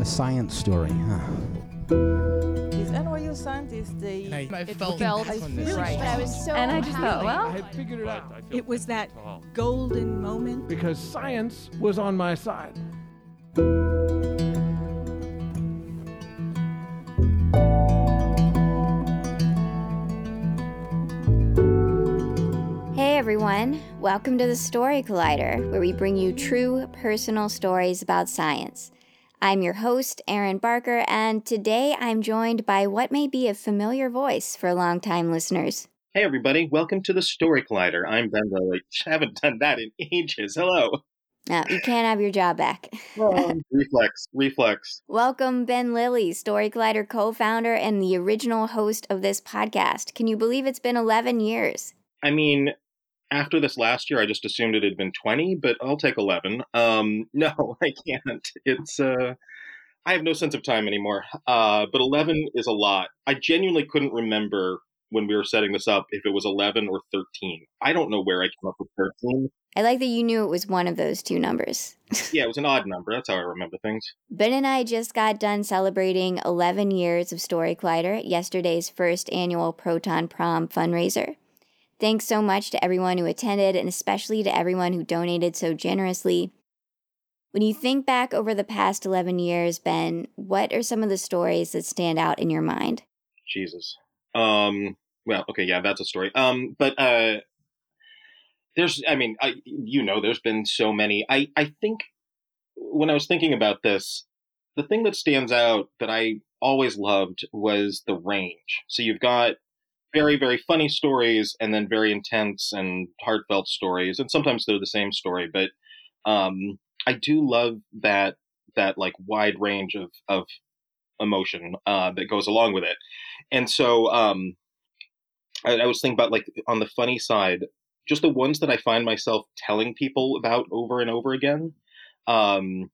A science story, huh? Is NYU scientist uh, the I, I it felt, felt on this. right. I was so And I just thought, happy. well, I had figured it out It was that golden moment. because science was on my side. Hey everyone, welcome to the Story Collider, where we bring you true personal stories about science. I'm your host, Erin Barker, and today I'm joined by what may be a familiar voice for longtime listeners. Hey everybody, welcome to the Story Collider. I'm Ben Lillie. haven't done that in ages. Hello. Now, you can't have your job back. Oh, reflex, reflex. Welcome, Ben Lillie, Story Collider co founder and the original host of this podcast. Can you believe it's been 11 years? I mean, after this last year, I just assumed it had been 20, but I'll take 11. Um, no, I can't. It's, uh, I have no sense of time anymore. Uh, but 11 is a lot. I genuinely couldn't remember when we were setting this up if it was 11 or 13. I don't know where I came up with 13. I like that you knew it was one of those two numbers. Yeah, it was an odd number. That's how I remember things. Ben and I just got done celebrating 11 years of Story Collider, yesterday's first annual Proton Prom fundraiser. Thanks so much to everyone who attended and especially to everyone who donated so generously. When you think back over the past 11 years, Ben, what are some of the stories that stand out in your mind? Jesus. Um. Well, okay, yeah, that's a story. Um, but uh, there's, I mean, I, you know, there's been so many. I, I think when I was thinking about this, the thing that stands out that I always loved was the range. So you've got very, very funny stories, and then very intense and heartfelt stories, and sometimes they're the same story. But um, I do love that that like wide range of of emotion uh, that goes along with it. And so um, I, I was thinking about like on the funny side, just the ones that I find myself telling people about over and over again. Um,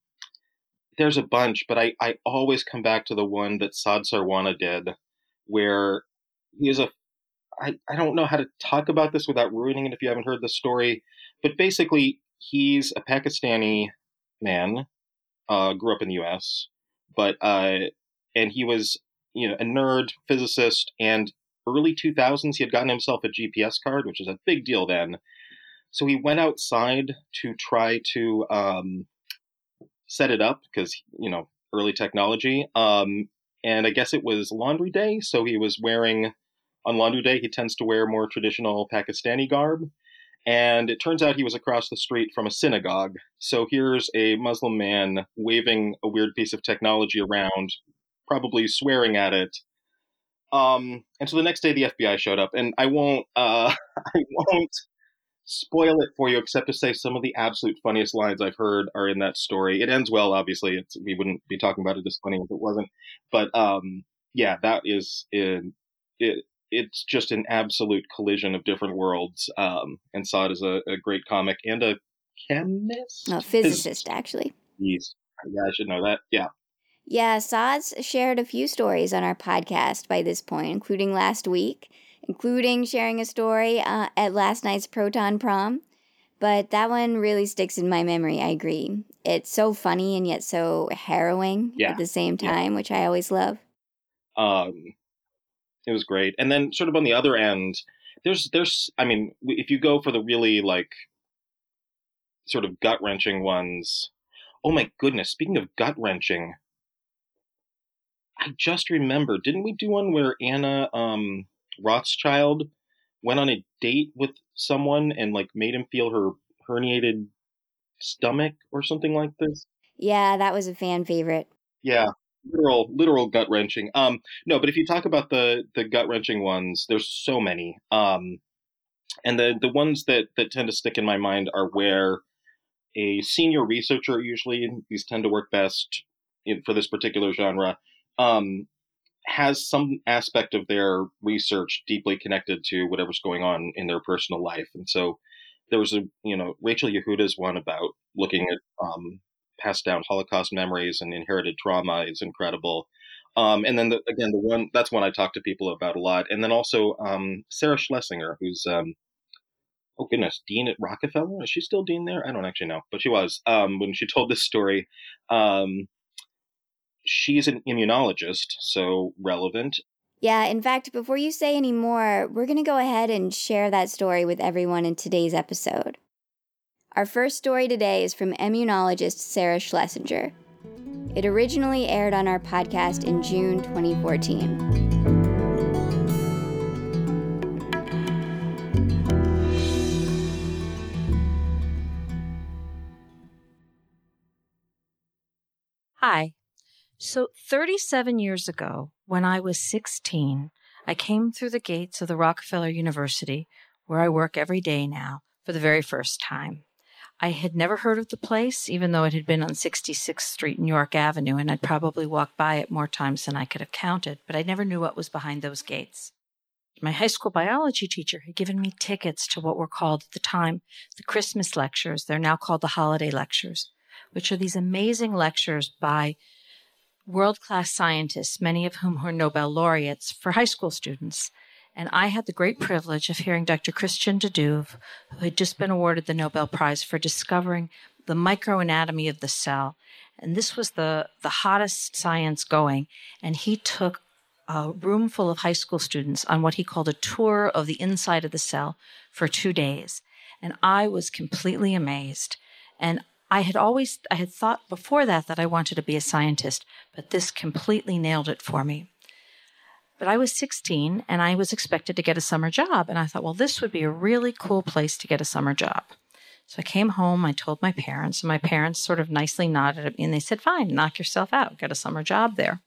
there's a bunch, but I, I always come back to the one that Saad Sarwana did, where he is a I, I don't know how to talk about this without ruining it if you haven't heard the story, but basically he's a Pakistani man, uh, grew up in the U.S., but uh, and he was you know a nerd physicist and early 2000s he had gotten himself a gps card which was a big deal then so he went outside to try to um, set it up because you know early technology um, and i guess it was laundry day so he was wearing on laundry day he tends to wear more traditional pakistani garb and it turns out he was across the street from a synagogue so here's a muslim man waving a weird piece of technology around probably swearing at it. Um, and so the next day the FBI showed up, and I won't, uh, I won't spoil it for you, except to say some of the absolute funniest lines I've heard are in that story. It ends well, obviously. It's we wouldn't be talking about it as funny if it wasn't, but um, yeah, that is in it. It's just an absolute collision of different worlds. Um, and Saad is a, a great comic and a chemist, A physicist, actually. He's, yeah, I should know that. Yeah. Yeah, Saad's shared a few stories on our podcast by this point, including last week, including sharing a story uh, at last night's Proton Prom. But that one really sticks in my memory, I agree. It's so funny and yet so harrowing Yeah, at the same yeah. time, which I always love. um, it was great. And then sort of on the other end, there's there's I mean, if you go for the really like sort of gut wrenching ones, oh my goodness! Speaking of gut wrenching, I just remember, Didn't we do one where Anna um, Rothschild went on a date with someone and like made him feel her herniated stomach or something like this? Yeah, that was a fan favorite. Yeah, literal literal gut wrenching. Um, no, but if you talk about the the gut wrenching ones, there's so many. Um, and the the ones that that tend to stick in my mind are where a senior researcher, usually these tend to work best in, for this particular genre, um, has some aspect of their research deeply connected to whatever's going on in their personal life. And so there was a, you know, Rachel Yehuda's one about looking at um, passed down Holocaust memories and inherited trauma is incredible. Um, and then the, again, the one that's one I talk to people about a lot. And then also um, Sarah Schlesinger, who's um, oh goodness, dean at Rockefeller. Is she still dean there? I don't actually know, but she was um, when she told this story. Um, she's an immunologist, so relevant. Yeah, in fact, before you say any more, we're going to go ahead and share that story with everyone in today's episode. Our first story today is from immunologist Sarah Schlesinger. It originally aired on our podcast in June 2014. Hi. So, 37 years ago, when I was 16, I came through the gates of the Rockefeller University, where I work every day now, for the very first time. I had never heard of the place, even though it had been on 66th Street and York Avenue, and I'd probably walked by it more times than I could have counted, but I never knew what was behind those gates. My high school biology teacher had given me tickets to what were called at the time the Christmas lectures. They're now called the holiday lectures, which are these amazing lectures by world class scientists, many of whom were Nobel laureates for high school students. And I had the great privilege of hearing Dr. Christian de Duve, who had just been awarded the Nobel Prize for discovering the microanatomy of the cell. And this was the, the hottest science going. And he took a room full of high school students on what he called a tour of the inside of the cell for two days. And I was completely amazed. And I had always, I had thought before that that I wanted to be a scientist, but this completely nailed it for me. But I was 16 and I was expected to get a summer job. And I thought, well, this would be a really cool place to get a summer job. So I came home, I told my parents, and my parents sort of nicely nodded at me and they said, fine, knock yourself out, get a summer job there.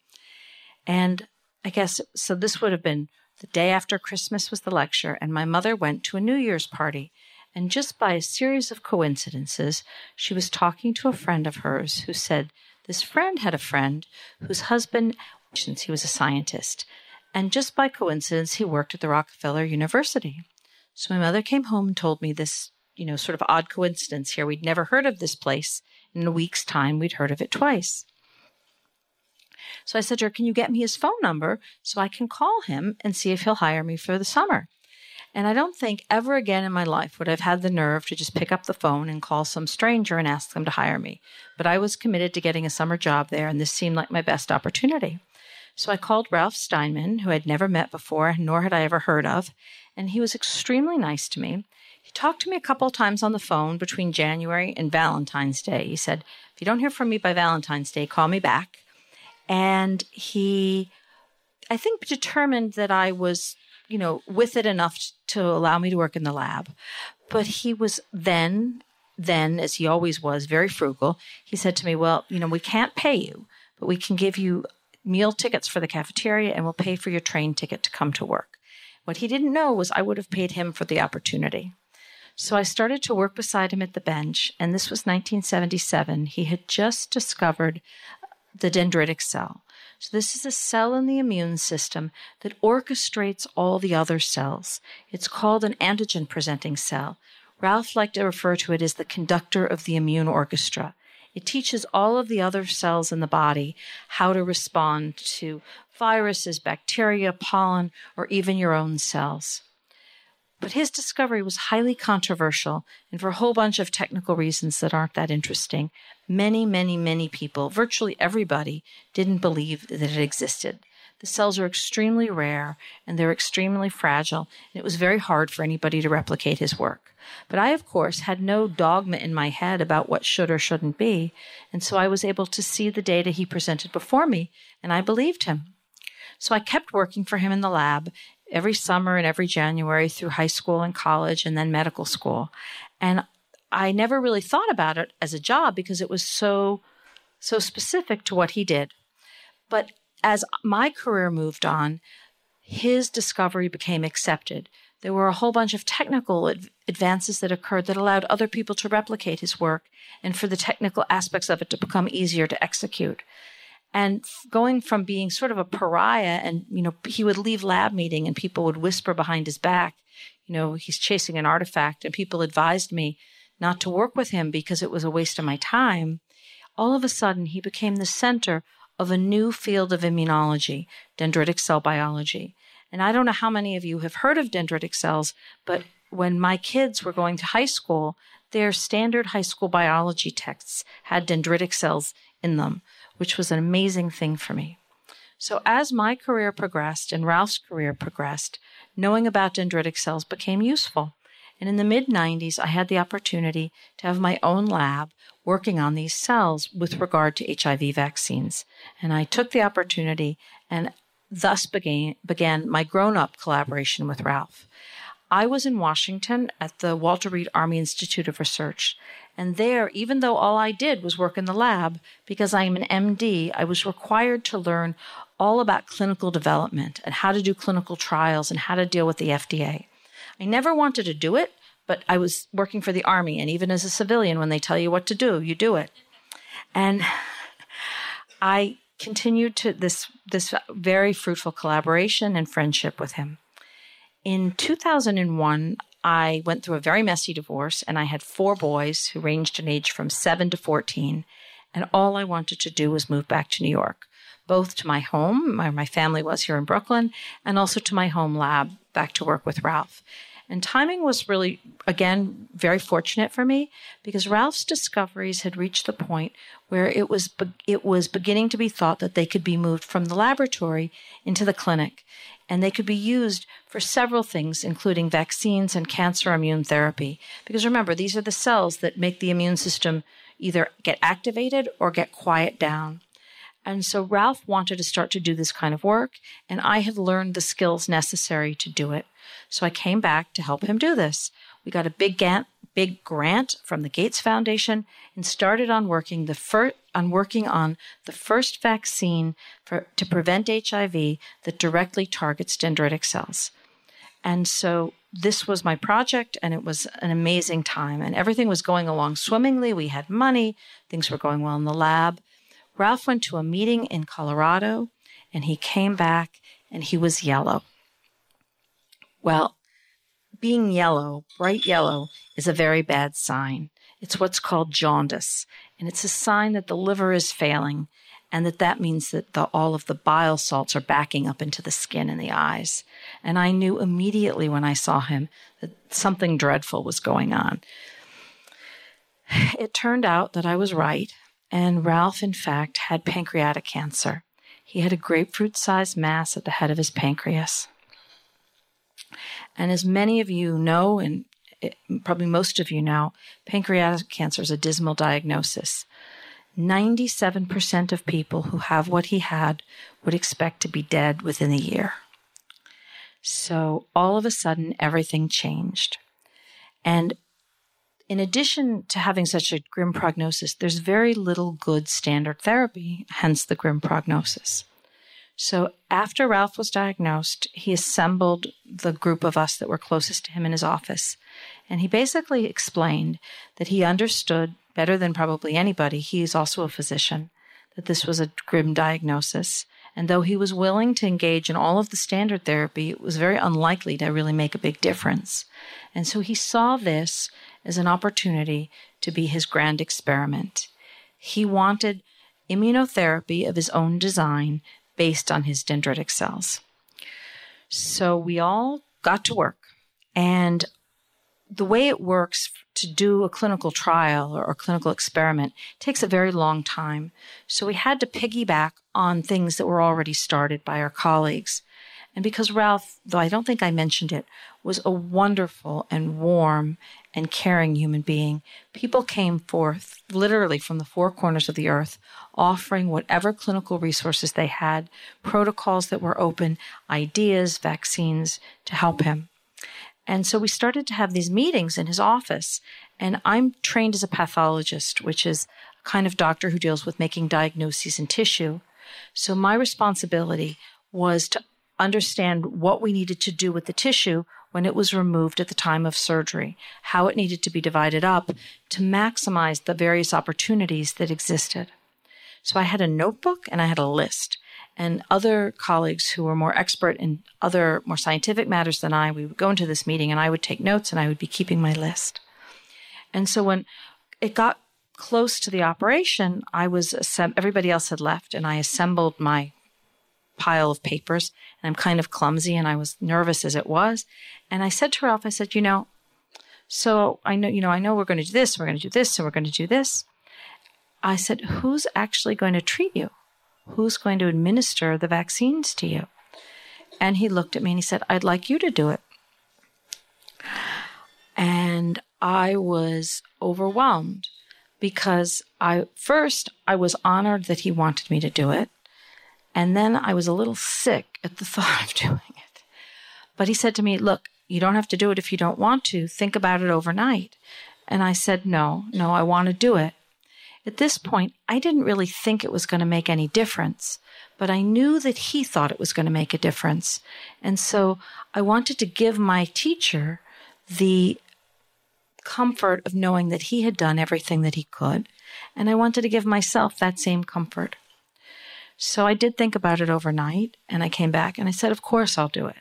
And I guess, so this would have been the day after Christmas was the lecture, and my mother went to a New Year's party. And just by a series of coincidences, she was talking to a friend of hers who said this friend had a friend whose husband, he was a scientist, and just by coincidence, he worked at the Rockefeller University. So my mother came home and told me this, you know, sort of odd coincidence here. We'd never heard of this place. In a week's time, we'd heard of it twice. So I said to her, Can you get me his phone number so I can call him and see if he'll hire me for the summer? And I don't think ever again in my life would I've had the nerve to just pick up the phone and call some stranger and ask them to hire me. But I was committed to getting a summer job there, and this seemed like my best opportunity. So I called Ralph Steinman, who I'd never met before, nor had I ever heard of, and he was extremely nice to me. He talked to me a couple of times on the phone between January and Valentine's Day. He said, If you don't hear from me by Valentine's Day, call me back. And he, I think, determined that I was, you know, with it enough to allow me to work in the lab. But he was then, then, as he always was, very frugal. He said to me, Well, you know, we can't pay you, but we can give you meal tickets for the cafeteria and we'll pay for your train ticket to come to work. What he didn't know was I would have paid him for the opportunity. So I started to work beside him at the bench, and this was 1977. He had just discovered the dendritic cell. So, this is a cell in the immune system that orchestrates all the other cells. It's called an antigen presenting cell. Ralph liked to refer to it as the conductor of the immune orchestra. It teaches all of the other cells in the body how to respond to viruses, bacteria, pollen, or even your own cells. But his discovery was highly controversial, and for a whole bunch of technical reasons that aren't that interesting, many, many, many people, virtually everybody, didn't believe that it existed. The cells are extremely rare and they're extremely fragile, and it was very hard for anybody to replicate his work. But I, of course, had no dogma in my head about what should or shouldn't be, and so I was able to see the data he presented before me, and I believed him. So I kept working for him in the lab every summer and every January through high school and college and then medical school. And I never really thought about it as a job because it was so so specific to what he did. But as my career moved on, his discovery became accepted there were a whole bunch of technical ad- advances that occurred that allowed other people to replicate his work and for the technical aspects of it to become easier to execute. And going from being sort of a pariah, and you know, he would leave lab meeting and people would whisper behind his back, you know, he's chasing an artifact, and people advised me not to work with him because it was a waste of my time. All of a sudden, he became the center of a new field of immunology, dendritic cell biology. And I don't know how many of you have heard of dendritic cells, but when my kids were going to high school, their standard high school biology texts had dendritic cells in them, which was an amazing thing for me. So as my career progressed and Ralph's career progressed, knowing about dendritic cells became useful. And in the mid 90s, I had the opportunity to have my own lab working on these cells with regard to HIV vaccines. And I took the opportunity and thus began, began my grown up collaboration with Ralph. I was in Washington at the Walter Reed Army Institute of Research. And there, even though all I did was work in the lab, because I am an MD, I was required to learn all about clinical development and how to do clinical trials and how to deal with the FDA. I never wanted to do it, but I was working for the Army. And even as a civilian, when they tell you what to do, you do it. And I continued to this this very fruitful collaboration and friendship with him. In 2001, I went through a very messy divorce and I had four boys who ranged in age from 7 to 14 and all I wanted to do was move back to New York, both to my home, where my family was here in Brooklyn, and also to my home lab back to work with Ralph. And timing was really, again, very fortunate for me because Ralph's discoveries had reached the point where it was, be- it was beginning to be thought that they could be moved from the laboratory into the clinic. And they could be used for several things, including vaccines and cancer immune therapy. Because remember, these are the cells that make the immune system either get activated or get quiet down. And so Ralph wanted to start to do this kind of work, and I had learned the skills necessary to do it. So I came back to help him do this. We got a big grant, big grant from the Gates Foundation and started on working the first on working on the first vaccine for, to prevent HIV that directly targets dendritic cells. And so this was my project and it was an amazing time and everything was going along swimmingly. We had money, things were going well in the lab. Ralph went to a meeting in Colorado and he came back and he was yellow. Well, being yellow, bright yellow, is a very bad sign. It's what's called jaundice, and it's a sign that the liver is failing, and that that means that the, all of the bile salts are backing up into the skin and the eyes. And I knew immediately when I saw him that something dreadful was going on. It turned out that I was right, and Ralph, in fact, had pancreatic cancer. He had a grapefruit sized mass at the head of his pancreas. And as many of you know, and probably most of you know, pancreatic cancer is a dismal diagnosis. 97% of people who have what he had would expect to be dead within a year. So all of a sudden, everything changed. And in addition to having such a grim prognosis, there's very little good standard therapy, hence the grim prognosis. So after Ralph was diagnosed, he assembled the group of us that were closest to him in his office. And he basically explained that he understood better than probably anybody, he is also a physician, that this was a grim diagnosis. And though he was willing to engage in all of the standard therapy, it was very unlikely to really make a big difference. And so he saw this as an opportunity to be his grand experiment. He wanted immunotherapy of his own design based on his dendritic cells. So we all got to work. And the way it works to do a clinical trial or clinical experiment takes a very long time. So we had to piggyback on things that were already started by our colleagues. And because Ralph, though I don't think I mentioned it, was a wonderful and warm and caring human being, people came forth literally from the four corners of the earth, offering whatever clinical resources they had, protocols that were open, ideas, vaccines to help him. And so we started to have these meetings in his office. And I'm trained as a pathologist, which is a kind of doctor who deals with making diagnoses in tissue. So my responsibility was to understand what we needed to do with the tissue when it was removed at the time of surgery, how it needed to be divided up to maximize the various opportunities that existed. So I had a notebook and I had a list. And other colleagues who were more expert in other more scientific matters than I, we would go into this meeting and I would take notes and I would be keeping my list. And so when it got close to the operation, I was everybody else had left, and I assembled my pile of papers. And I'm kind of clumsy, and I was nervous as it was. And I said to Ralph, I said, you know, so I know, you know, I know we're going to do this, we're going to do this, and we're going to do this. I said, who's actually going to treat you? Who's going to administer the vaccines to you? And he looked at me and he said, I'd like you to do it. And I was overwhelmed because I first I was honored that he wanted me to do it. And then I was a little sick at the thought of doing it. But he said to me, Look, you don't have to do it if you don't want to. Think about it overnight. And I said, No, no, I want to do it. At this point, I didn't really think it was going to make any difference, but I knew that he thought it was going to make a difference. And so I wanted to give my teacher the comfort of knowing that he had done everything that he could. And I wanted to give myself that same comfort. So I did think about it overnight and I came back and I said, Of course I'll do it.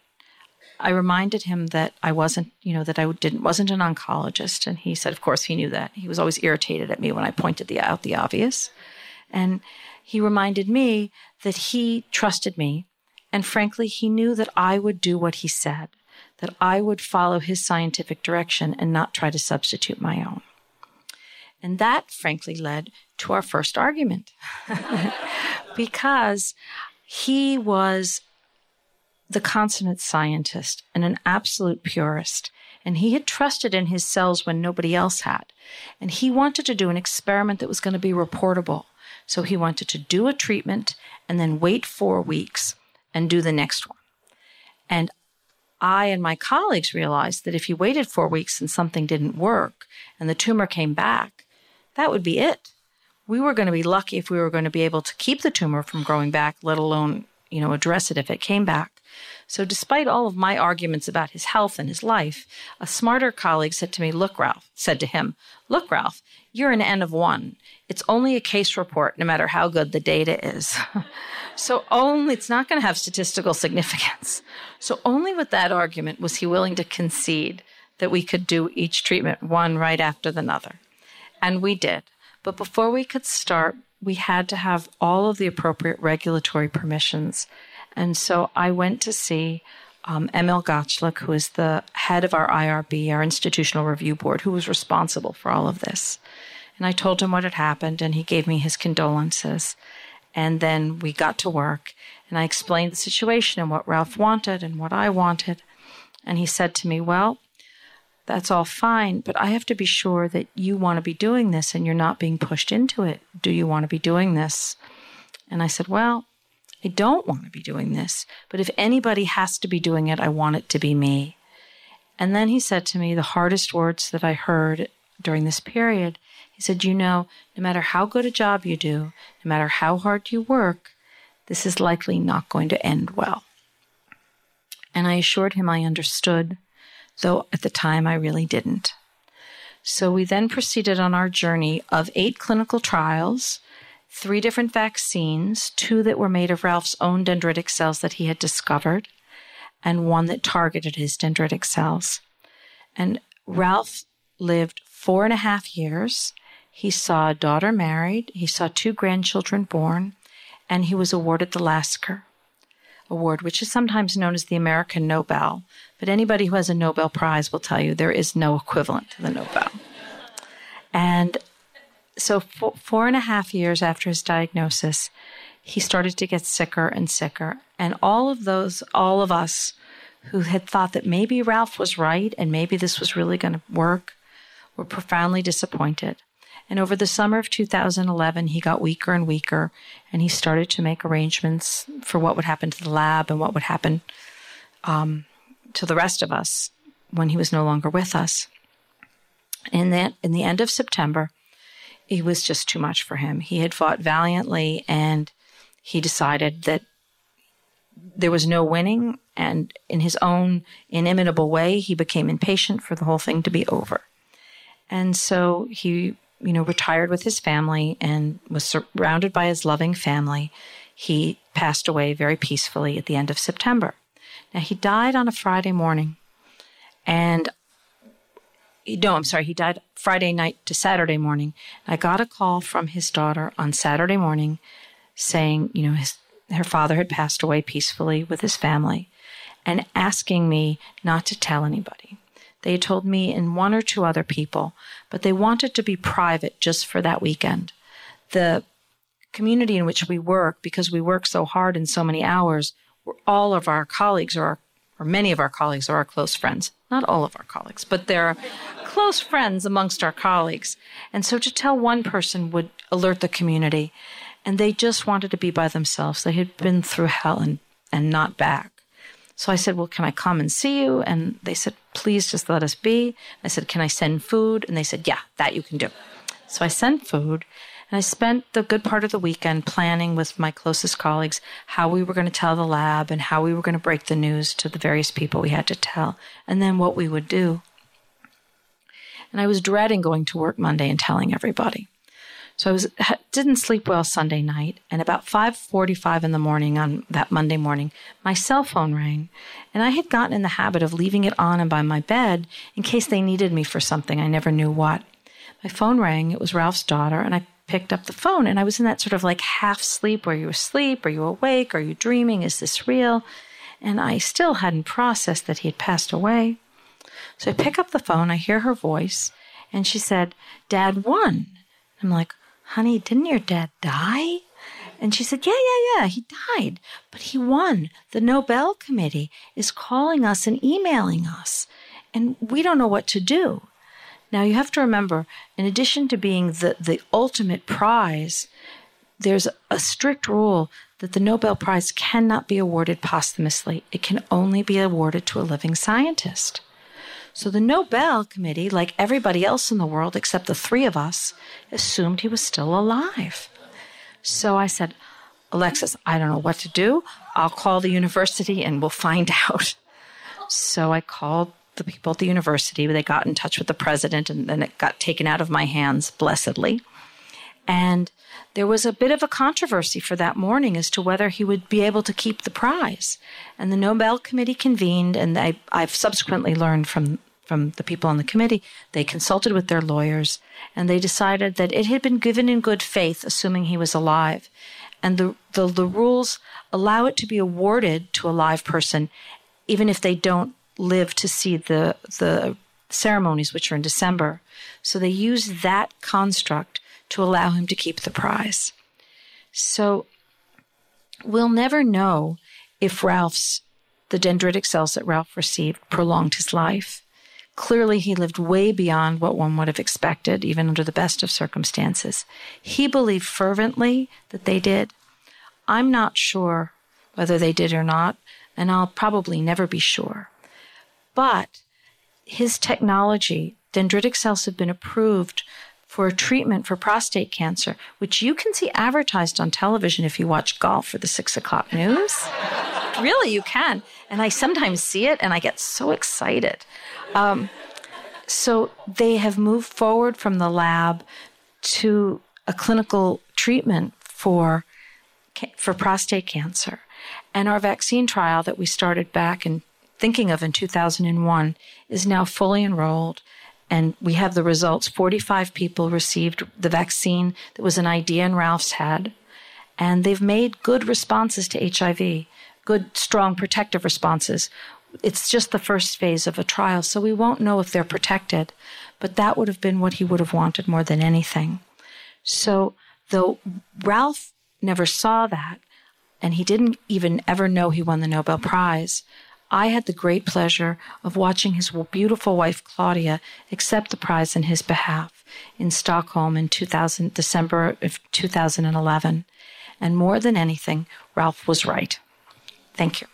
I reminded him that I wasn't, you know, that I didn't wasn't an oncologist, and he said, of course, he knew that. He was always irritated at me when I pointed the, out the obvious, and he reminded me that he trusted me, and frankly, he knew that I would do what he said, that I would follow his scientific direction and not try to substitute my own. And that, frankly, led to our first argument because he was the consummate scientist and an absolute purist. And he had trusted in his cells when nobody else had. And he wanted to do an experiment that was going to be reportable. So he wanted to do a treatment and then wait four weeks and do the next one. And I and my colleagues realized that if he waited four weeks and something didn't work and the tumor came back, that would be it. We were going to be lucky if we were going to be able to keep the tumor from growing back, let alone, you know, address it if it came back. So, despite all of my arguments about his health and his life, a smarter colleague said to me, Look, Ralph, said to him, Look, Ralph, you're an N of one. It's only a case report, no matter how good the data is. so, only, it's not going to have statistical significance. So, only with that argument was he willing to concede that we could do each treatment one right after the other. And we did. But before we could start, we had to have all of the appropriate regulatory permissions. And so I went to see um, Emil Gotschlich, who is the head of our IRB, our institutional review board, who was responsible for all of this. And I told him what had happened, and he gave me his condolences. And then we got to work, and I explained the situation and what Ralph wanted and what I wanted. And he said to me, Well, that's all fine, but I have to be sure that you want to be doing this and you're not being pushed into it. Do you want to be doing this? And I said, Well, I don't want to be doing this, but if anybody has to be doing it, I want it to be me. And then he said to me the hardest words that I heard during this period. He said, You know, no matter how good a job you do, no matter how hard you work, this is likely not going to end well. And I assured him I understood, though at the time I really didn't. So we then proceeded on our journey of eight clinical trials three different vaccines, two that were made of Ralph's own dendritic cells that he had discovered, and one that targeted his dendritic cells. And Ralph lived four and a half years. He saw a daughter married, he saw two grandchildren born, and he was awarded the Lasker Award, which is sometimes known as the American Nobel. But anybody who has a Nobel Prize will tell you there is no equivalent to the Nobel. And so four, four and a half years after his diagnosis, he started to get sicker and sicker. And all of those, all of us who had thought that maybe Ralph was right and maybe this was really going to work were profoundly disappointed. And over the summer of 2011, he got weaker and weaker, and he started to make arrangements for what would happen to the lab and what would happen um, to the rest of us when he was no longer with us. In that, in the end of September, it was just too much for him. He had fought valiantly and he decided that there was no winning And in his own inimitable way, he became impatient for the whole thing to be over. And so he, you know, retired with his family and was surrounded by his loving family. He passed away very peacefully at the end of September. Now, he died on a Friday morning. And no, I'm sorry, he died Friday night to Saturday morning. I got a call from his daughter on Saturday morning saying, you know, his, her father had passed away peacefully with his family and asking me not to tell anybody. They had told me and one or two other people, but they wanted to be private just for that weekend. The community in which we work, because we work so hard and so many hours, all of our colleagues are, or many of our colleagues are our close friends. Not all of our colleagues, but they're close friends amongst our colleagues. And so to tell one person would alert the community. And they just wanted to be by themselves. They had been through hell and, and not back. So I said, Well, can I come and see you? And they said, Please just let us be. I said, Can I send food? And they said, Yeah, that you can do. So I sent food. And I spent the good part of the weekend planning with my closest colleagues how we were going to tell the lab and how we were going to break the news to the various people we had to tell, and then what we would do. And I was dreading going to work Monday and telling everybody. So I was didn't sleep well Sunday night, and about 5:45 in the morning on that Monday morning, my cell phone rang, and I had gotten in the habit of leaving it on and by my bed in case they needed me for something I never knew what. My phone rang, it was Ralph's daughter, and I picked up the phone and I was in that sort of like half sleep where you asleep, are you awake, are you dreaming, is this real? And I still hadn't processed that he had passed away. So I pick up the phone, I hear her voice, and she said, Dad won. I'm like, honey, didn't your dad die? And she said, Yeah, yeah, yeah, he died, but he won. The Nobel Committee is calling us and emailing us, and we don't know what to do. Now, you have to remember, in addition to being the, the ultimate prize, there's a strict rule that the Nobel Prize cannot be awarded posthumously. It can only be awarded to a living scientist. So the Nobel Committee, like everybody else in the world except the three of us, assumed he was still alive. So I said, Alexis, I don't know what to do. I'll call the university and we'll find out. So I called the people at the university. They got in touch with the president and then it got taken out of my hands, blessedly. And there was a bit of a controversy for that morning as to whether he would be able to keep the prize. And the Nobel Committee convened, and I, have subsequently learned from, from the people on the committee, they consulted with their lawyers, and they decided that it had been given in good faith, assuming he was alive. And the, the, the rules allow it to be awarded to a live person, even if they don't live to see the, the ceremonies, which are in December. So they use that construct to allow him to keep the prize. So we'll never know if Ralph's, the dendritic cells that Ralph received, prolonged his life. Clearly, he lived way beyond what one would have expected, even under the best of circumstances. He believed fervently that they did. I'm not sure whether they did or not, and I'll probably never be sure. But his technology, dendritic cells have been approved for a treatment for prostate cancer, which you can see advertised on television if you watch golf for the six o'clock news. really, you can. And I sometimes see it and I get so excited. Um, so they have moved forward from the lab to a clinical treatment for for prostate cancer. And our vaccine trial that we started back in thinking of in 2001 is now fully enrolled and we have the results. 45 people received the vaccine that was an idea in Ralph's head, and they've made good responses to HIV, good, strong protective responses. It's just the first phase of a trial, so we won't know if they're protected, but that would have been what he would have wanted more than anything. So, though Ralph never saw that, and he didn't even ever know he won the Nobel Prize, I had the great pleasure of watching his beautiful wife Claudia accept the prize in his behalf in Stockholm in 2000, December of 2011. And more than anything, Ralph was right. Thank you.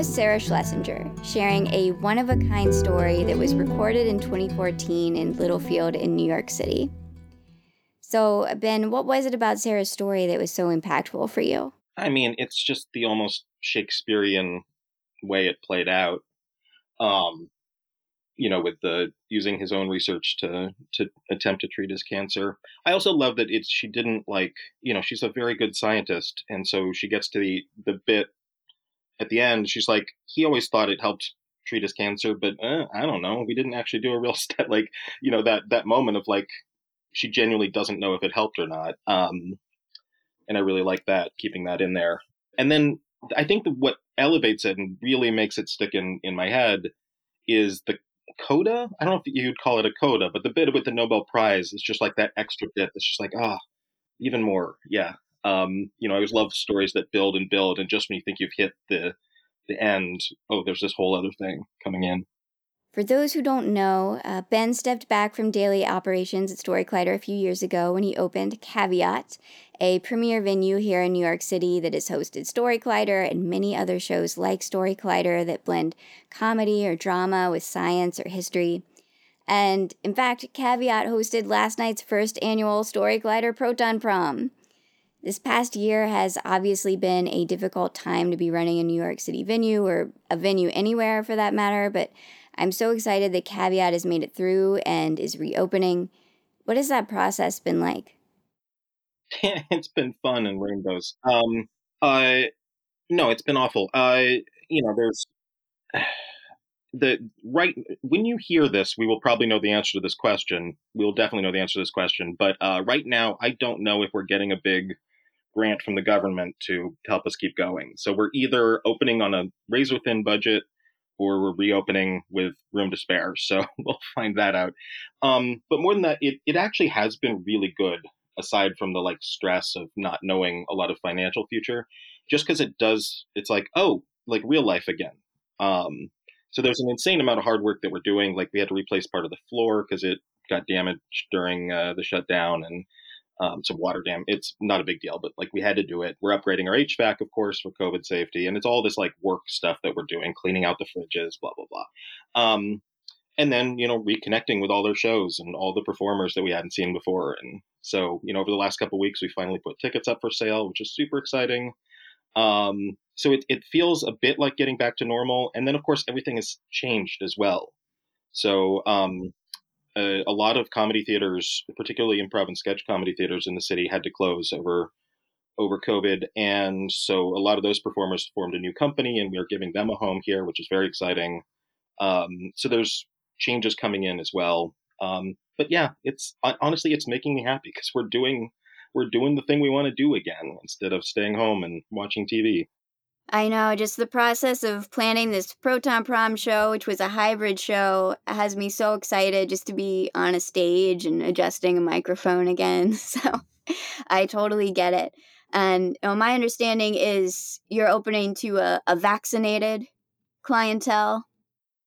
That Sarah Schlesinger sharing a one of a kind story that was recorded in 2014 in Littlefield in New York City. So, Ben, what was it about Sarah's story that was so impactful for you? I mean, it's just the almost Shakespearean way it played out. Um, you know, with the using his own research to to attempt to treat his cancer. I also love that it's she didn't like, you know, she's a very good scientist, and so she gets to the the bit at the end, she's like, he always thought it helped treat his cancer, but eh, I don't know. We didn't actually do a real step. Like, you know, that that moment of like, she genuinely doesn't know if it helped or not. Um, and I really like that, keeping that in there. And then I think what elevates it and really makes it stick in in my head is the coda. I don't know if you'd call it a coda, but the bit with the Nobel Prize is just like that extra bit that's just like, ah, oh, even more. Yeah. Um, you know, I always love stories that build and build, and just when you think you've hit the the end, oh, there's this whole other thing coming in. For those who don't know, uh, Ben stepped back from daily operations at Story Collider a few years ago when he opened Caveat, a premier venue here in New York City that has hosted Story Collider and many other shows like Story Collider that blend comedy or drama with science or history. And in fact, Caveat hosted last night's first annual Story Collider Proton Prom. This past year has obviously been a difficult time to be running a New York City venue or a venue anywhere for that matter, but I'm so excited that Caveat has made it through and is reopening. What has that process been like? it's been fun and rainbows. Um, uh, no, it's been awful. Uh, you know, there's the right when you hear this, we will probably know the answer to this question. We will definitely know the answer to this question. But uh, right now, I don't know if we're getting a big grant from the government to help us keep going. So we're either opening on a razor thin budget or we're reopening with room to spare. So we'll find that out. Um, but more than that, it, it actually has been really good aside from the like stress of not knowing a lot of financial future, just because it does, it's like, oh, like real life again. Um, so there's an insane amount of hard work that we're doing. Like we had to replace part of the floor because it got damaged during uh, the shutdown and um, some water dam. It's not a big deal, but like we had to do it. We're upgrading our HVAC, of course, for COVID safety, and it's all this like work stuff that we're doing, cleaning out the fridges, blah blah blah. Um, and then you know reconnecting with all their shows and all the performers that we hadn't seen before. And so you know over the last couple weeks, we finally put tickets up for sale, which is super exciting. Um, so it it feels a bit like getting back to normal. And then of course everything has changed as well. So um, a, a, lot of comedy theaters, particularly improv and sketch comedy theaters in the city, had to close over over COVID, and so a lot of those performers formed a new company, and we are giving them a home here, which is very exciting. Um, so there's changes coming in as well. Um, but yeah, it's honestly it's making me happy because we're doing we're doing the thing we want to do again instead of staying home and watching TV. I know, just the process of planning this Proton Prom show, which was a hybrid show, has me so excited just to be on a stage and adjusting a microphone again. So I totally get it. And you know, my understanding is you're opening to a, a vaccinated clientele.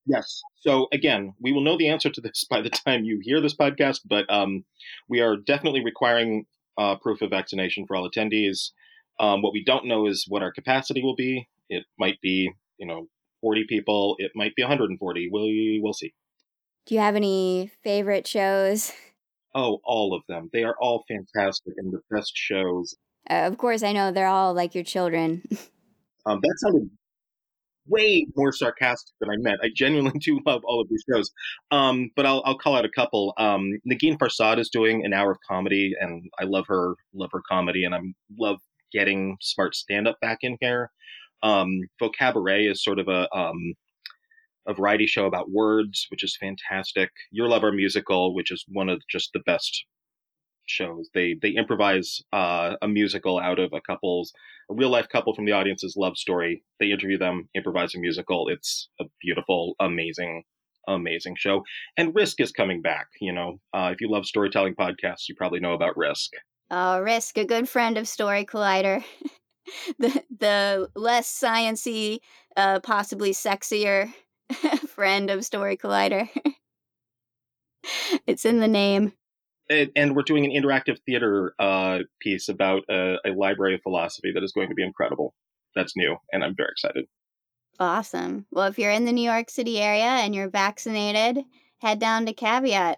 Yes. So again, we will know the answer to this by the time you hear this podcast, but um, we are definitely requiring uh, proof of vaccination for all attendees. Um, what we don't know is what our capacity will be. It might be, you know, 40 people. It might be 140. We we'll see. Do you have any favorite shows? Oh, all of them. They are all fantastic and the best shows. Uh, of course, I know they're all like your children. um, that sounded way more sarcastic than I meant. I genuinely do love all of these shows. Um, but I'll, I'll call out a couple. Um, Negin Farsad is doing an hour of comedy, and I love her, love her comedy, and I love getting smart stand up back in here. Um, is sort of a um, a variety show about words, which is fantastic. Your Love Our Musical, which is one of just the best shows. They they improvise uh, a musical out of a couple's a real life couple from the audience's love story. They interview them, improvise a musical. It's a beautiful, amazing, amazing show. And Risk is coming back. You know, uh, if you love storytelling podcasts, you probably know about Risk. Oh, Risk, a good friend of Story Collider. the the less sciency, uh, possibly sexier friend of Story Collider. it's in the name. And, and, we're doing an interactive theater uh, piece about a, a library of philosophy that is going to be incredible. That's new, and I'm very excited. Awesome. Well, if you're in the New York City area and you're vaccinated, head down to Caveat.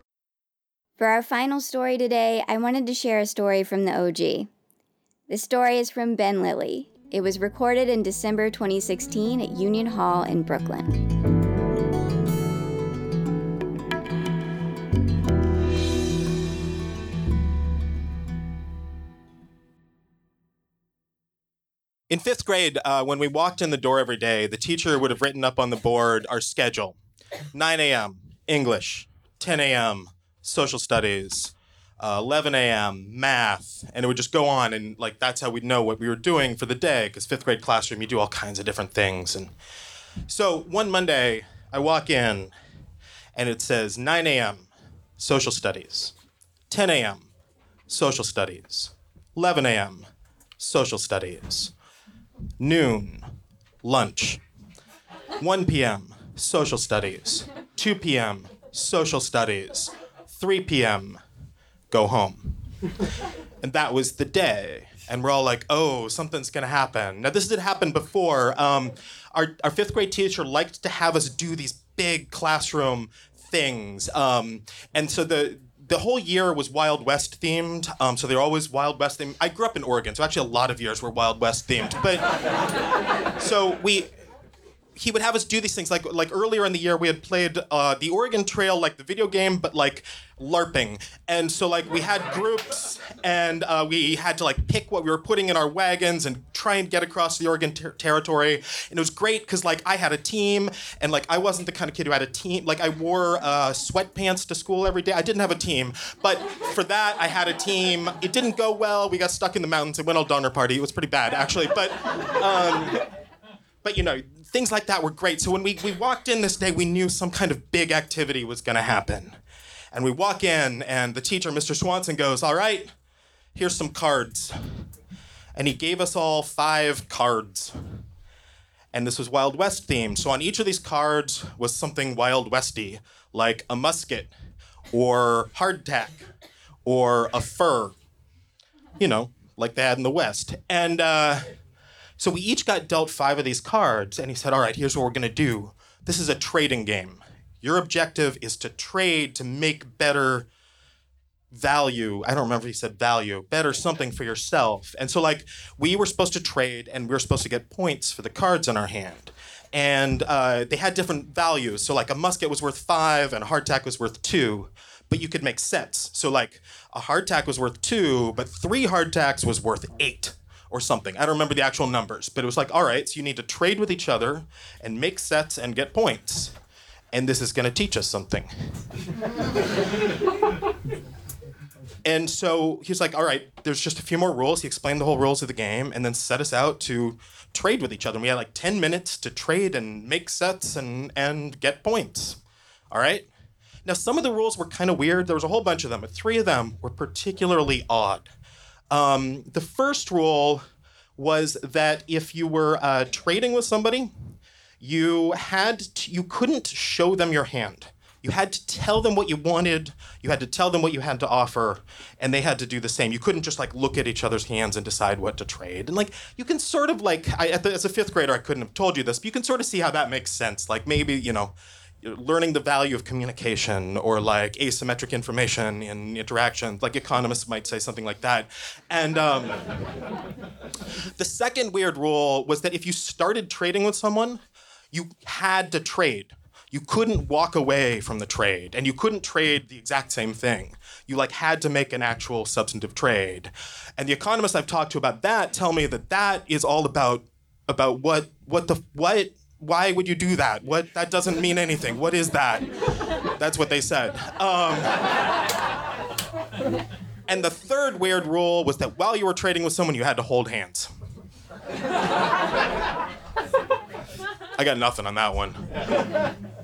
For our final story today, I wanted to share a story from the OG. The story is from Ben Lillie. It was recorded in December 2016 at Union Hall in Brooklyn. In fifth grade, uh, when we walked in the door every day, the teacher would have written up on the board our schedule 9 a.m., English, 10 a.m., social studies, uh, 11 a.m., math, and it would just go on. And like that's how we'd know what we were doing for the day, because fifth grade classroom, you do all kinds of different things. And so one Monday, I walk in and it says 9 a.m., social studies, 10 a.m., social studies, 11 a.m., social studies noon, lunch. 1 p.m., social studies. 2 p.m., social studies. 3 p.m., go home. and that was the day. And we're all like, oh, something's going to happen. Now, this had happened before. Um, our, our fifth grade teacher liked to have us do these big classroom things. Um, and so the the whole year was Wild West themed. Um, so they're always Wild West themed. I grew up in Oregon, so actually a lot of years were Wild West themed. But so we he would have us do these things. Like like earlier in the year we had played uh, the Oregon Trail like the video game but like LARPing. And so like we had groups and uh, we had to like pick what we were putting in our wagons and try and get across the Oregon ter- territory. And it was great because like I had a team and like I wasn't the kind of kid who had a team like I wore uh, sweatpants to school every day. I didn't have a team. But for that I had a team. It didn't go well. We got stuck in the mountains. It went all donner party. It was pretty bad actually. But um, but you know things like that were great. So when we, we walked in this day, we knew some kind of big activity was going to happen. And we walk in, and the teacher, Mr. Swanson, goes, All right, here's some cards. And he gave us all five cards. And this was Wild West themed. So on each of these cards was something Wild Westy, like a musket, or hardtack, or a fur, you know, like they had in the West. And uh, so we each got dealt five of these cards, and he said, All right, here's what we're going to do. This is a trading game. Your objective is to trade to make better value. I don't remember he said value, better something for yourself. And so, like, we were supposed to trade, and we were supposed to get points for the cards in our hand. And uh, they had different values. So, like, a musket was worth five, and a hardtack was worth two. But you could make sets. So, like, a hardtack was worth two, but three hardtacks was worth eight or something. I don't remember the actual numbers, but it was like, all right, so you need to trade with each other and make sets and get points. And this is going to teach us something. and so he's like, all right, there's just a few more rules. He explained the whole rules of the game and then set us out to trade with each other. And we had like 10 minutes to trade and make sets and, and get points. All right? Now, some of the rules were kind of weird. There was a whole bunch of them, but three of them were particularly odd. Um, the first rule was that if you were uh, trading with somebody, you had to, you couldn't show them your hand. You had to tell them what you wanted. You had to tell them what you had to offer, and they had to do the same. You couldn't just like look at each other's hands and decide what to trade. And like you can sort of like I, the, as a fifth grader, I couldn't have told you this, but you can sort of see how that makes sense. Like maybe you know learning the value of communication or like asymmetric information in interactions like economists might say something like that. And um, the second weird rule was that if you started trading with someone you had to trade. You couldn't walk away from the trade and you couldn't trade the exact same thing. You like had to make an actual substantive trade. And the economists i've talked to about that tell me that that is all about about what what the what why would you do that? What that doesn't mean anything. What is that? That's what they said. Um, and the third weird rule was that while you were trading with someone, you had to hold hands. I got nothing on that one.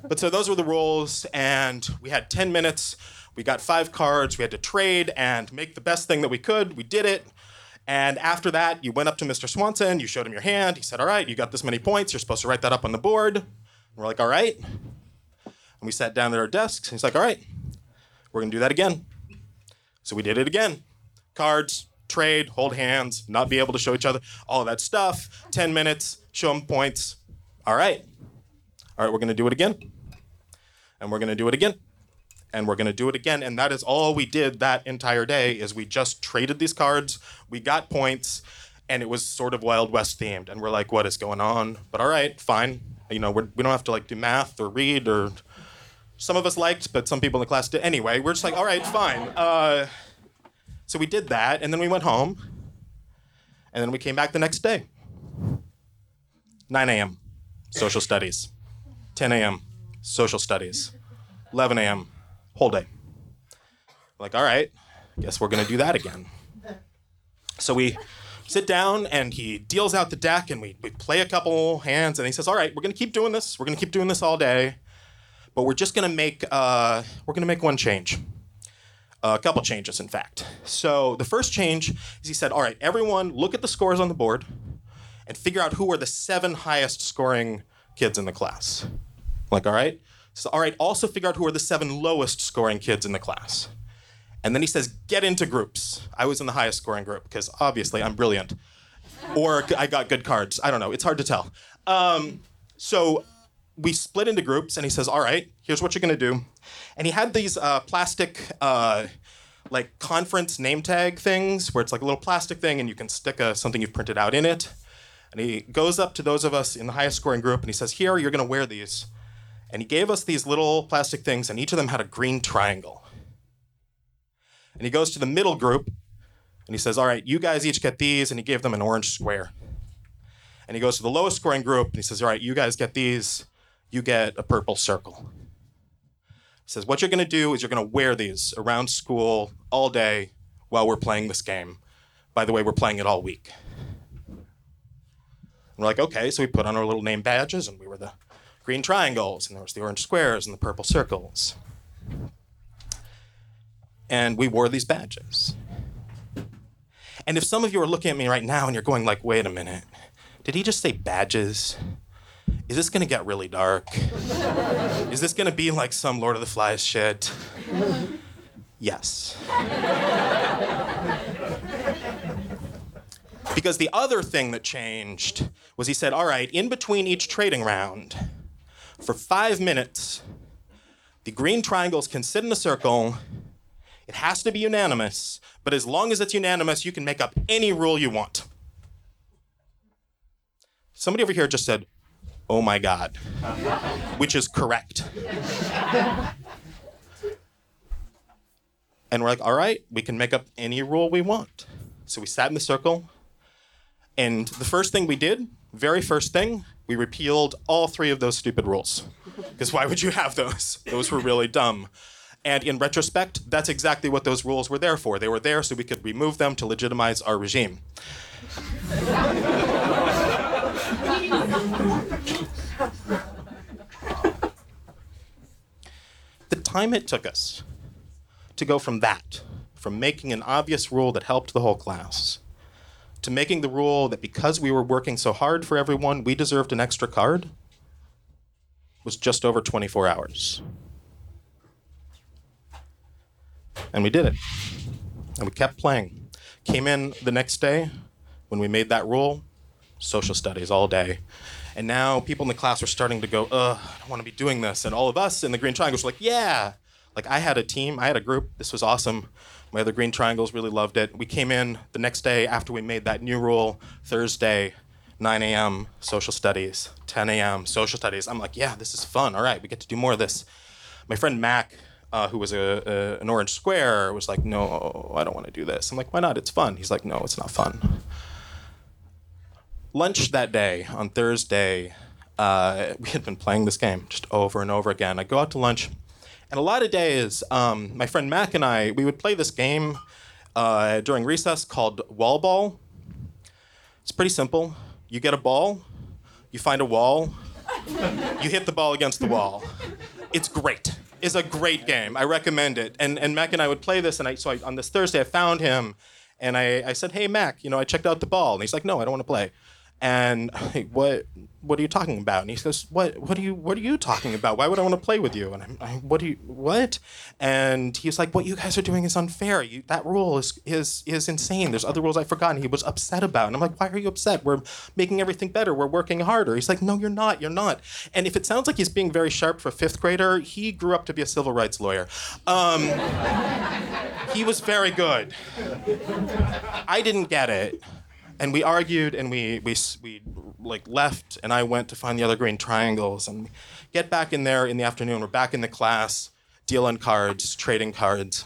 But so those were the rules, and we had 10 minutes. We got five cards. We had to trade and make the best thing that we could. We did it. And after that, you went up to Mr. Swanson, you showed him your hand. He said, All right, you got this many points. You're supposed to write that up on the board. And we're like, All right. And we sat down at our desks. He's like, All right, we're going to do that again. So we did it again. Cards, trade, hold hands, not be able to show each other, all that stuff. 10 minutes, show them points. All right. All right, we're going to do it again. And we're going to do it again. And we're going to do it again. And that is all we did that entire day is we just traded these cards. We got points and it was sort of Wild West themed. And we're like, what is going on? But all right, fine. You know, we're, we don't have to like do math or read or some of us liked, but some people in the class did. Anyway, we're just like, all right, fine. Uh, so we did that, and then we went home, and then we came back the next day. 9 a.m., social studies. 10 a.m., social studies. 11 a.m., whole day. Like, all right, guess we're gonna do that again. So we sit down, and he deals out the deck, and we, we play a couple hands, and he says, all right, we're gonna keep doing this. We're gonna keep doing this all day but we're just to make uh, we're to make one change a couple changes in fact so the first change is he said all right everyone look at the scores on the board and figure out who are the seven highest scoring kids in the class like all right so all right also figure out who are the seven lowest scoring kids in the class. And then he says get into groups. I was in the highest scoring group because obviously i'm brilliant. Or i got good cards. I don't know. It's hard to tell. Um, so we split into groups and he says all right here's what you're going to do. And he had these uh, plastic uh, like conference name tag things where it's like a little plastic thing and you can stick a, something you've printed out in it. And he goes up to those of us in the highest scoring group and he says here you're going to wear these and he gave us these little plastic things and each of them had a green triangle and he goes to the middle group and he says all right you guys each get these and he gave them an orange square and he goes to the lowest scoring group and he says all right you guys get these you get a purple circle. He says, What you're going to do is you're going to wear these around school all day while we're playing this game. By the way, we're playing it all week. And we're like, Okay. So we put on our little name badges and we were the green triangles and there was the orange squares and the purple circles. And we wore these badges. And if some of you are looking at me right now and you're going like, wait a minute, did he just say badges? is this gonna get really dark? is this gonna be like some Lord of the Flies shit? yes. because the other thing that changed was he said, all right, in between each trading round, for five minutes, the green triangles can sit in a circle. It has to be unanimous, but as long as it's unanimous, you can make up any rule you want. Somebody over here just said, oh my God, which is correct. and we're like, all right, we can make up any rule we want. So we sat in the circle, and the first thing we did, very first thing, we repealed all three of those stupid rules. Because why would you have those? Those were really dumb. And in retrospect, that's exactly what those rules were there for. They were there so we could remove them to legitimize our regime. the time it took us to go from that, from making an obvious rule that helped the whole class, to making the rule that because we were working so hard for everyone, we deserved an extra card, was just over 24 hours. And we did it. And we kept playing. Came in the next day when we made that rule, social studies all day. And now people in the class are starting to go, ugh, I don't want to be doing this. And all of us in the Green Triangles were like, yeah. Like I had a team, I had a group. This was awesome. My other Green Triangles really loved it. We came in the next day after we made that new rule, Thursday, 9 a.m. social studies, 10 a.m. social studies. I'm like, yeah, this is fun. All right, we get to do more of this. My friend Mac, uh, who was a, a, an orange square, was like, no, I don't want to do this. I'm like, why not? It's fun. He's like, no, it's not fun lunch that day on Thursday, uh, we had been playing this game just over and over again. I go out to lunch, and a lot of days, um, my friend Mac and I, we would play this game uh, during recess called Wall Ball. It's pretty simple. You get a ball, you find a wall, you hit the ball against the wall. It's great. It's a great game. I recommend it. And and Mac and I would play this, and I so I, on this Thursday I found him, and I, I said, hey Mac, you know I checked out the ball, and he's like, no, I don't want to play. And hey, what what are you talking about? And he says, what what are you what are you talking about? Why would I want to play with you? And I'm, I, what do you what? And he's like, what you guys are doing is unfair. You, that rule is is is insane. There's other rules I've forgotten. He was upset about. And I'm like, why are you upset? We're making everything better. We're working harder. He's like, no, you're not. You're not. And if it sounds like he's being very sharp for a fifth grader, he grew up to be a civil rights lawyer. Um, he was very good. I didn't get it and we argued and we we we like left and I went to find the other green triangles and get back in there in the afternoon. We're back in the class, dealing cards, trading cards.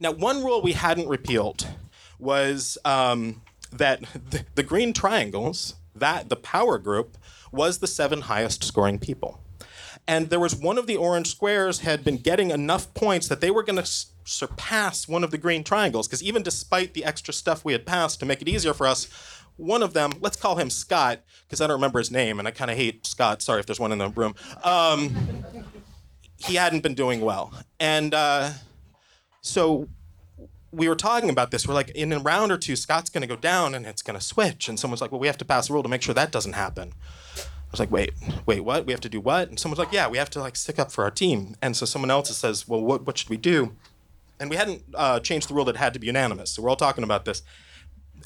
Now, one rule we hadn't repealed was um, that the, the green triangles, that the power group, was the seven highest scoring people. And there was one of the orange squares had been getting enough points that they were going to s- surpass one of the green triangles. Because even despite the extra stuff we had passed to make it easier for us, one of them, let's call him Scott, because I don't remember his name, and I kind of hate Scott. Sorry if there's one in the room. Um, he hadn't been doing well. And uh, so we were talking about this. We're like, in a round or two, Scott's going to go down and it's going to switch. And someone's like, well, we have to pass a rule to make sure that doesn't happen. I was like, wait, wait, what? We have to do what? And someone's like, yeah, we have to like stick up for our team. And so someone else says, well, what, what should we do? And we hadn't uh, changed the rule that it had to be unanimous. So we're all talking about this.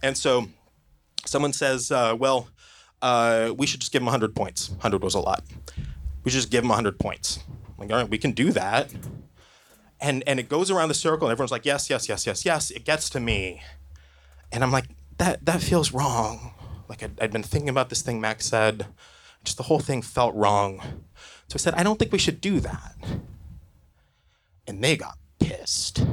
And so someone says, uh, well, uh, we should just give him 100 points. 100 was a lot. We should just give him 100 points. I'm like, all right, we can do that. And, and it goes around the circle, and everyone's like, yes, yes, yes, yes, yes. It gets to me. And I'm like, that, that feels wrong. Like I'd, I'd been thinking about this thing Max said just the whole thing felt wrong. So I said, I don't think we should do that. And they got pissed.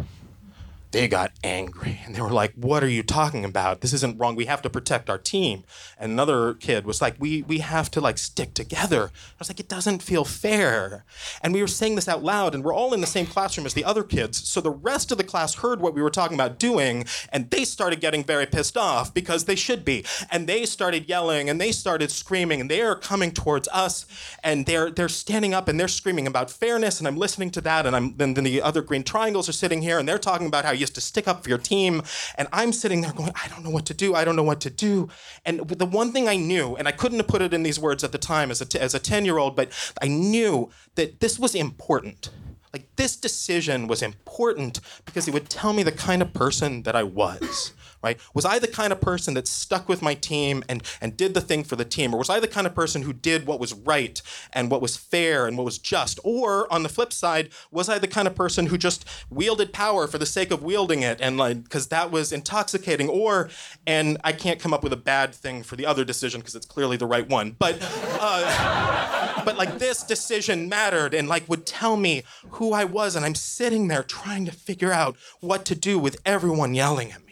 They got angry and they were like, What are you talking about? This isn't wrong. We have to protect our team. And another kid was like, We we have to like stick together. I was like, It doesn't feel fair. And we were saying this out loud, and we're all in the same classroom as the other kids. So the rest of the class heard what we were talking about doing, and they started getting very pissed off because they should be. And they started yelling and they started screaming, and they are coming towards us, and they're they're standing up and they're screaming about fairness, and I'm listening to that, and I'm then, then the other green triangles are sitting here and they're talking about how you used to stick up for your team. And I'm sitting there going, I don't know what to do. I don't know what to do. And the one thing I knew, and I couldn't have put it in these words at the time as a, t- as a 10 year old, but I knew that this was important. Like this decision was important because it would tell me the kind of person that I was right? Was I the kind of person that stuck with my team and, and did the thing for the team? Or was I the kind of person who did what was right and what was fair and what was just? Or on the flip side, was I the kind of person who just wielded power for the sake of wielding it and like, because that was intoxicating? Or, and I can't come up with a bad thing for the other decision because it's clearly the right one, but, uh, but like this decision mattered and like would tell me who I was. And I'm sitting there trying to figure out what to do with everyone yelling at me.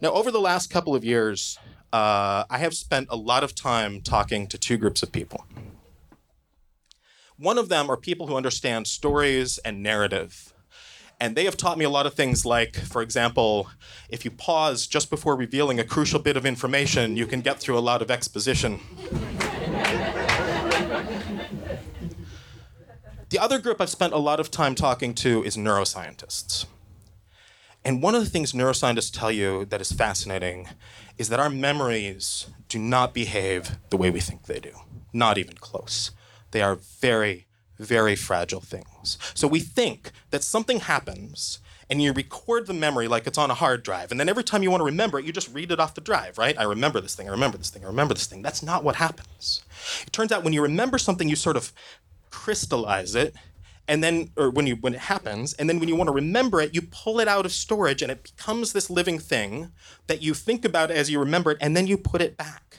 Now, over the last couple of years, uh, I have spent a lot of time talking to two groups of people. One of them are people who understand stories and narrative. And they have taught me a lot of things like, for example, if you pause just before revealing a crucial bit of information, you can get through a lot of exposition. the other group I've spent a lot of time talking to is neuroscientists. And one of the things neuroscientists tell you that is fascinating is that our memories do not behave the way we think they do, not even close. They are very, very fragile things. So we think that something happens and you record the memory like it's on a hard drive. And then every time you want to remember it, you just read it off the drive, right? I remember this thing, I remember this thing, I remember this thing. That's not what happens. It turns out when you remember something, you sort of crystallize it and then or when you when it happens and then when you want to remember it you pull it out of storage and it becomes this living thing that you think about as you remember it and then you put it back.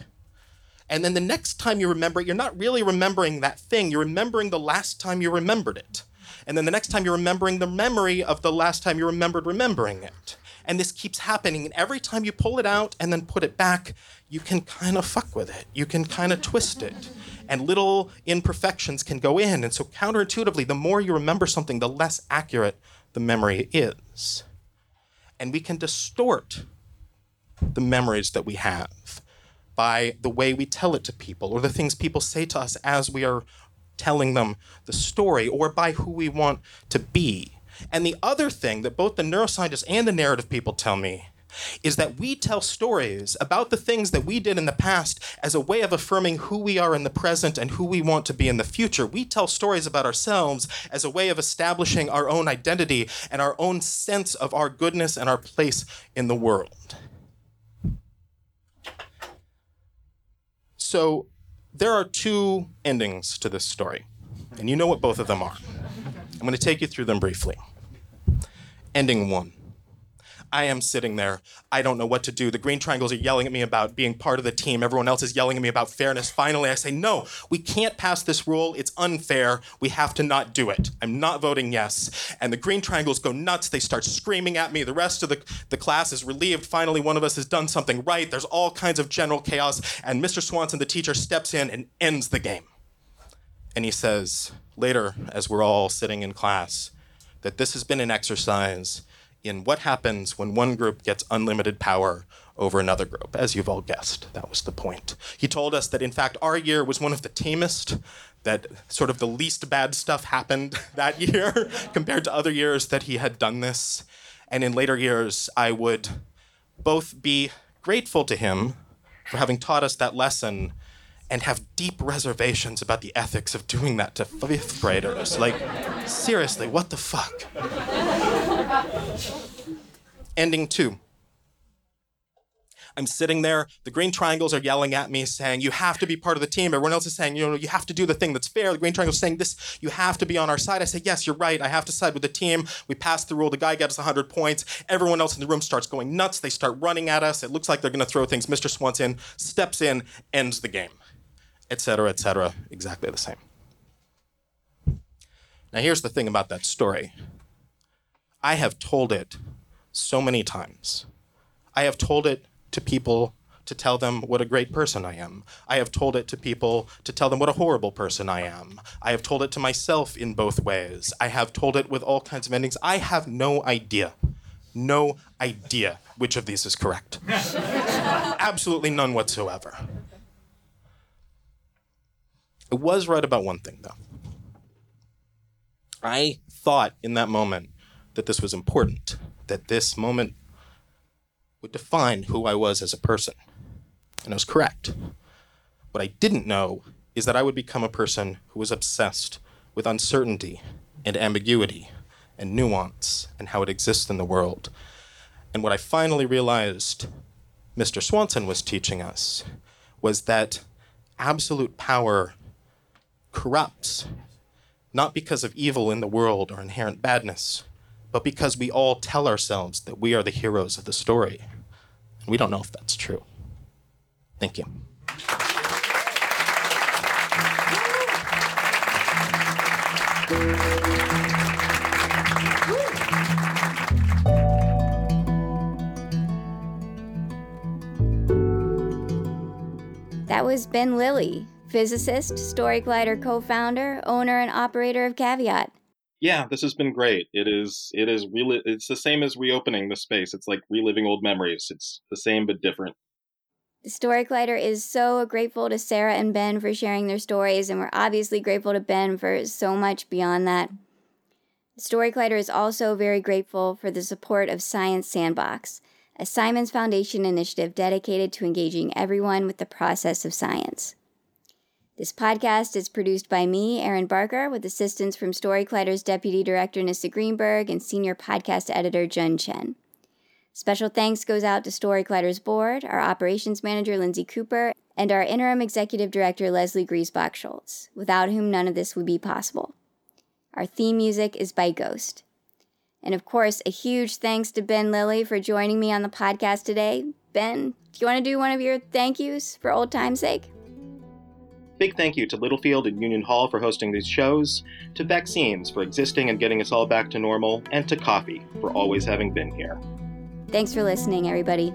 And then the next time you remember it you're not really remembering that thing you're remembering the last time you remembered it. And then the next time you're remembering the memory of the last time you remembered remembering it. And this keeps happening and every time you pull it out and then put it back you can kind of fuck with it you can kind of twist it and little imperfections can go in. And so, counterintuitively, the more you remember something, the less accurate the memory is. And we can distort the memories that we have by the way we tell it to people or the things people say to us as we are telling them the story or by who we want to be. And the other thing that both the neuroscientists and the narrative people tell me is that we tell stories about the things that we did in the past as a way of affirming who we are in the present and who we want to be in the future. We tell stories about ourselves as a way of establishing our own identity and our own sense of our goodness and our place in the world. So, there are two endings to this story, and you know what both of them are. I'm going to take you through them briefly. Ending one. I am sitting there. I don't know what to do. The green triangles are yelling at me about being part of the team. Everyone else is yelling at me about fairness. Finally, I say, no, we can't pass this rule. It's unfair. We have to not do it. I'm not voting yes. And the green triangles go nuts. They start screaming at me. The rest of the, the class is relieved. Finally, one of us has done something right. There's all kinds of general chaos. And Mr. Swanson, the teacher, steps in and ends the game. And he says, later, as we're all sitting in class, that this has been an exercise in what happens when one group gets unlimited power over another group. As you've all guessed, that was the point. He told us that, in fact, our year was one of the tamest, that sort of the least bad stuff happened that year compared to other years that he had done this. And in later years, I would both be grateful to him for having taught us that lesson and have deep reservations about the ethics of doing that to fifth graders. Like, seriously, what the fuck? Ending two. I'm sitting there, the green triangles are yelling at me saying, You have to be part of the team. Everyone else is saying, You know, you have to do the thing that's fair. The green triangles saying this, you have to be on our side. I say, Yes, you're right. I have to side with the team. We pass the rule. The guy gets 100 points. Everyone else in the room starts going nuts. They start running at us. It looks like they're going to throw things. Mr. Swanson steps in, ends the game, etc., etc. Exactly the same. Now, here's the thing about that story I have told it so many times. I have told it to people to tell them what a great person I am. I have told it to people to tell them what a horrible person I am. I have told it to myself in both ways. I have told it with all kinds of endings. I have no idea, no idea which of these is correct. Absolutely none whatsoever. It was right about one thing, though. I thought in that moment that this was important, that this moment would define who I was as a person. And I was correct. What I didn't know is that I would become a person who was obsessed with uncertainty and ambiguity and nuance and how it exists in the world. And what I finally realized Mr. Swanson was teaching us was that absolute power corrupts, not because of evil in the world or inherent badness, but because we all tell ourselves that we are the heroes of the story. We don't know if that's true. Thank you. That was Ben Lillie, physicist, Story Collider co-founder, owner, and operator of Caveat. Yeah, this has been great. It is it is really it's the same as reopening the space. It's like reliving old memories. It's the same but different. The Story Collider is so grateful to Sarah and Ben for sharing their stories, and we're obviously grateful to Ben for so much beyond that. The Story Collider is also very grateful for the support of Science Sandbox, a Simons Foundation initiative dedicated to engaging everyone with the process of science. This podcast is produced by me, Erin Barker, with assistance from Story Collider's Deputy Director Nissa Greenberg and Senior Podcast Editor Jun Chen. Special thanks goes out to Story Collider's board, our operations manager Lindsay Cooper, and our interim executive director Leslie Griesbach Schultz, without whom none of this would be possible. Our theme music is by Ghost. And of course, a huge thanks to Ben Lillie for joining me on the podcast today. Ben, do you want to do one of your thank yous for old time's sake? Big thank you to Littlefield and Union Hall for hosting these shows, to vaccines for existing and getting us all back to normal, and to coffee for always having been here. Thanks for listening, everybody.